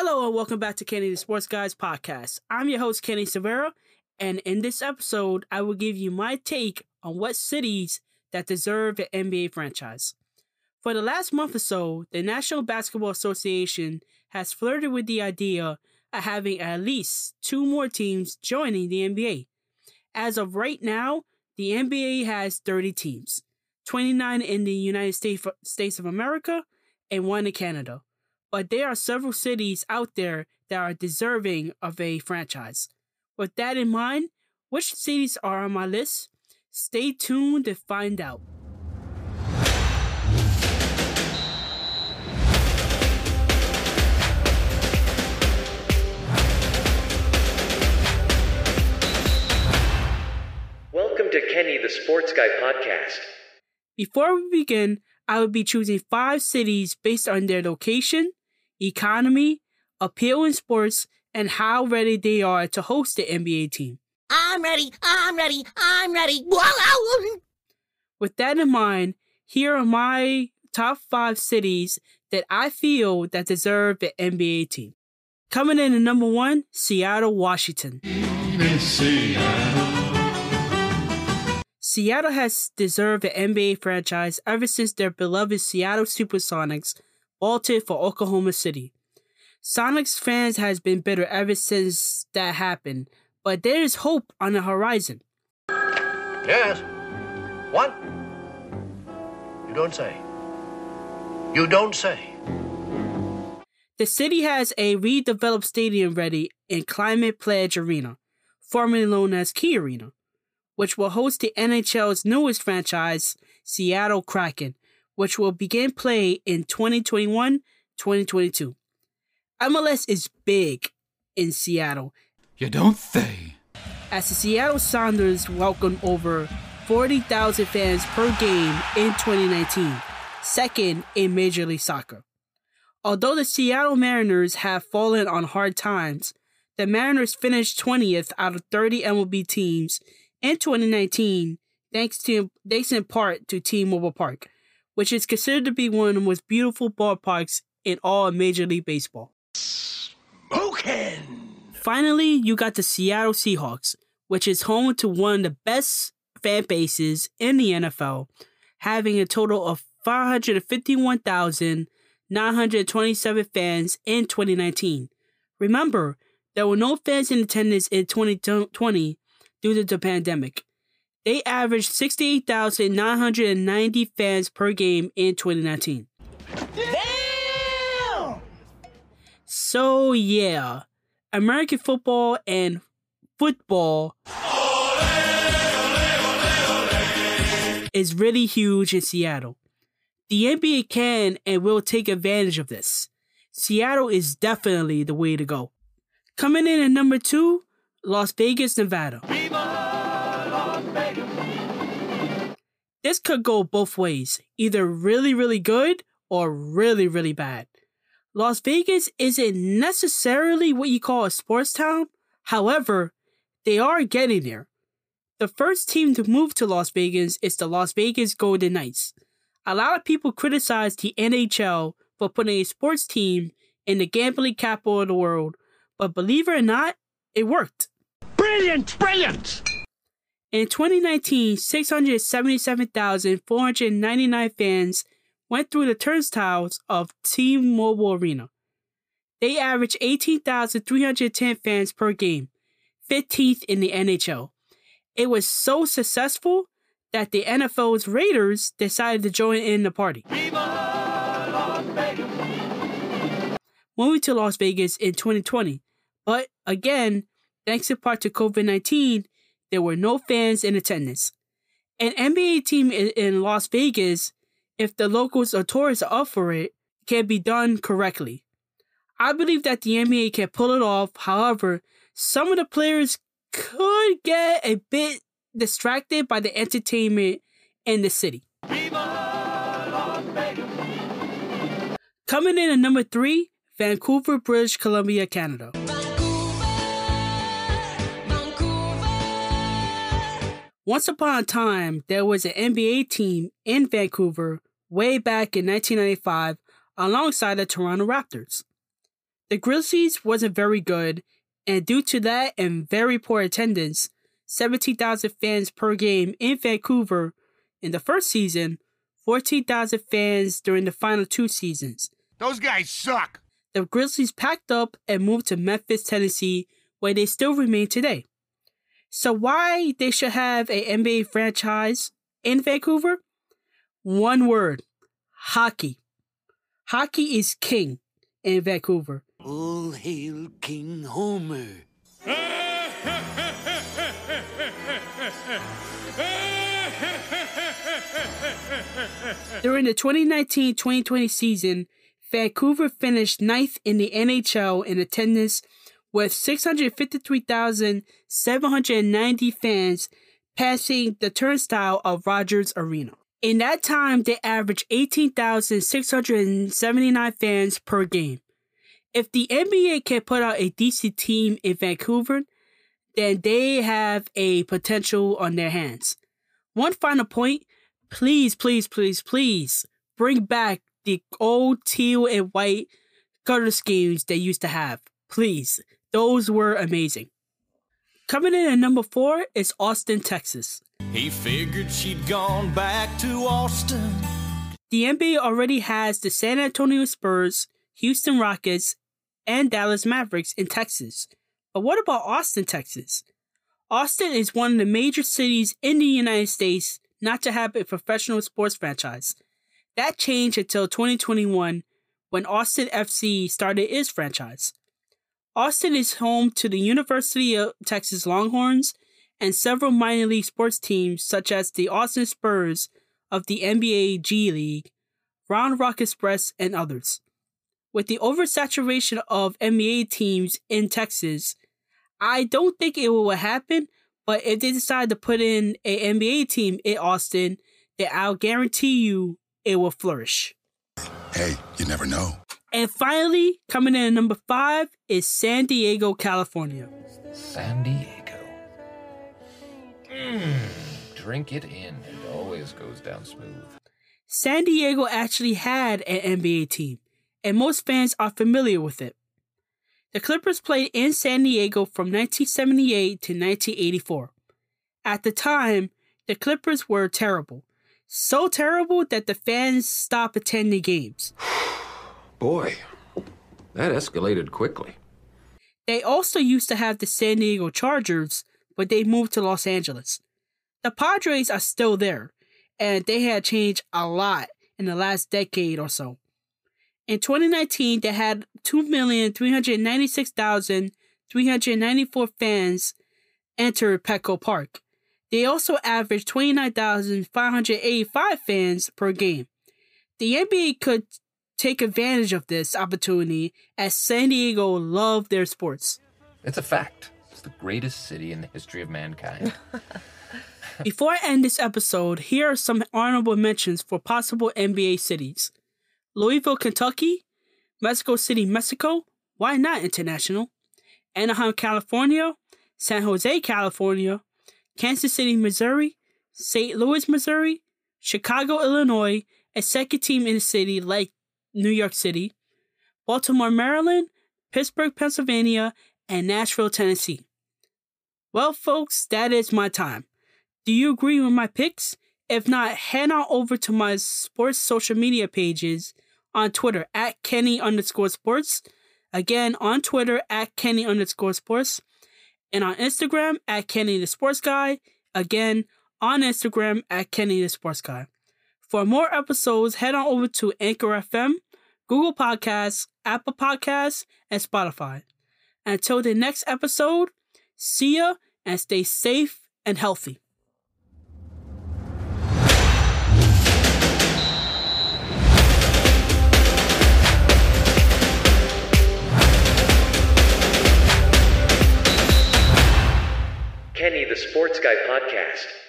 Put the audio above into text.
Hello and welcome back to Kenny the Sports Guys podcast. I'm your host Kenny Severa, and in this episode, I will give you my take on what cities that deserve an NBA franchise. For the last month or so, the National Basketball Association has flirted with the idea of having at least two more teams joining the NBA. As of right now, the NBA has 30 teams, 29 in the United States of America and one in Canada but there are several cities out there that are deserving of a franchise. With that in mind, which cities are on my list? Stay tuned to find out. Welcome to Kenny the Sports Guy podcast. Before we begin, I will be choosing five cities based on their location, economy, appeal in sports, and how ready they are to host the NBA team. I'm ready, I'm ready, I'm ready. With that in mind, here are my top five cities that I feel that deserve the NBA team. Coming in at number one, Seattle, Washington. Seattle. Seattle has deserved an NBA franchise ever since their beloved Seattle Supersonics bolted for Oklahoma City. Sonics fans has been bitter ever since that happened, but there is hope on the horizon. Yes. What? You don't say. You don't say. The city has a redeveloped stadium ready in Climate Pledge Arena, formerly known as Key Arena, which will host the NHL's newest franchise, Seattle Kraken, which will begin play in 2021 2022. MLS is big in Seattle. You don't say. As the Seattle Sounders welcomed over 40,000 fans per game in 2019, second in Major League Soccer. Although the Seattle Mariners have fallen on hard times, the Mariners finished 20th out of 30 MLB teams in 2019, thanks to thanks in part to T-Mobile Park, which is considered to be one of the most beautiful ballparks in all of Major League Baseball. Smoking! Finally, you got the Seattle Seahawks, which is home to one of the best fan bases in the NFL, having a total of 551,927 fans in 2019. Remember, there were no fans in attendance in 2020 due to the pandemic. They averaged 68,990 fans per game in 2019. Damn! So, yeah, American football and football is really huge in Seattle. The NBA can and will take advantage of this. Seattle is definitely the way to go. Coming in at number two, Las Vegas, Nevada. This could go both ways, either really, really good or really, really bad. Las Vegas isn't necessarily what you call a sports town, however, they are getting there. The first team to move to Las Vegas is the Las Vegas Golden Knights. A lot of people criticize the NHL for putting a sports team in the gambling capital of the world, but believe it or not, it worked. Brilliant! Brilliant! In 2019, 677,499 fans went through the turnstiles of T-Mobile Arena. They averaged 18,310 fans per game, 15th in the NHL. It was so successful that the NFL's Raiders decided to join in the party. Moving to Las Vegas in 2020, but again, thanks in part to COVID 19, there were no fans in attendance. An NBA team in Las Vegas, if the locals or tourists are up for it, can be done correctly. I believe that the NBA can pull it off. However, some of the players could get a bit distracted by the entertainment in the city. Coming in at number three, Vancouver, British Columbia, Canada. Once upon a time, there was an NBA team in Vancouver way back in 1995 alongside the Toronto Raptors. The Grizzlies wasn't very good, and due to that and very poor attendance, 17,000 fans per game in Vancouver in the first season, 14,000 fans during the final two seasons. Those guys suck. The Grizzlies packed up and moved to Memphis, Tennessee, where they still remain today. So why they should have a NBA franchise in Vancouver? One word. Hockey. Hockey is king in Vancouver. All hail King Homer. During the 2019-2020 season, Vancouver finished ninth in the NHL in attendance with 653,790 fans passing the turnstile of Rogers Arena. In that time, they averaged 18,679 fans per game. If the NBA can put out a decent team in Vancouver, then they have a potential on their hands. One final point please, please, please, please bring back the old teal and white color schemes they used to have. Please. Those were amazing. Coming in at number four is Austin, Texas. He figured she'd gone back to Austin. The NBA already has the San Antonio Spurs, Houston Rockets, and Dallas Mavericks in Texas. But what about Austin, Texas? Austin is one of the major cities in the United States not to have a professional sports franchise. That changed until 2021 when Austin FC started its franchise. Austin is home to the University of Texas Longhorns and several minor league sports teams such as the Austin Spurs of the NBA G League, Round Rock Express, and others. With the oversaturation of NBA teams in Texas, I don't think it will happen, but if they decide to put in a NBA team in Austin, then I'll guarantee you it will flourish. Hey, you never know. And finally, coming in at number five is San Diego, California. San Diego. Mmm, drink it in. It always goes down smooth. San Diego actually had an NBA team, and most fans are familiar with it. The Clippers played in San Diego from 1978 to 1984. At the time, the Clippers were terrible. So terrible that the fans stopped attending games. Boy, that escalated quickly. They also used to have the San Diego Chargers, but they moved to Los Angeles. The Padres are still there, and they had changed a lot in the last decade or so. In 2019, they had 2,396,394 fans enter Petco Park. They also averaged 29,585 fans per game. The NBA could take advantage of this opportunity as San Diego love their sports. It's a fact. It's the greatest city in the history of mankind. Before I end this episode, here are some honorable mentions for possible NBA cities Louisville, Kentucky, Mexico City, Mexico, why not international? Anaheim, California, San Jose, California, Kansas City, Missouri, St. Louis, Missouri, Chicago, Illinois, a second team in the city like New York City, Baltimore, Maryland, Pittsburgh, Pennsylvania, and Nashville, Tennessee. Well, folks, that is my time. Do you agree with my picks? If not, head on over to my sports social media pages on Twitter at Kenny underscore sports. Again, on Twitter at Kenny underscore sports. And on Instagram at Kenny the Sports Guy. Again, on Instagram at Kenny the Sports Guy. For more episodes, head on over to Anchor FM, Google Podcasts, Apple Podcasts, and Spotify. Until the next episode, see ya and stay safe and healthy. Kenny the Sports Guy Podcast.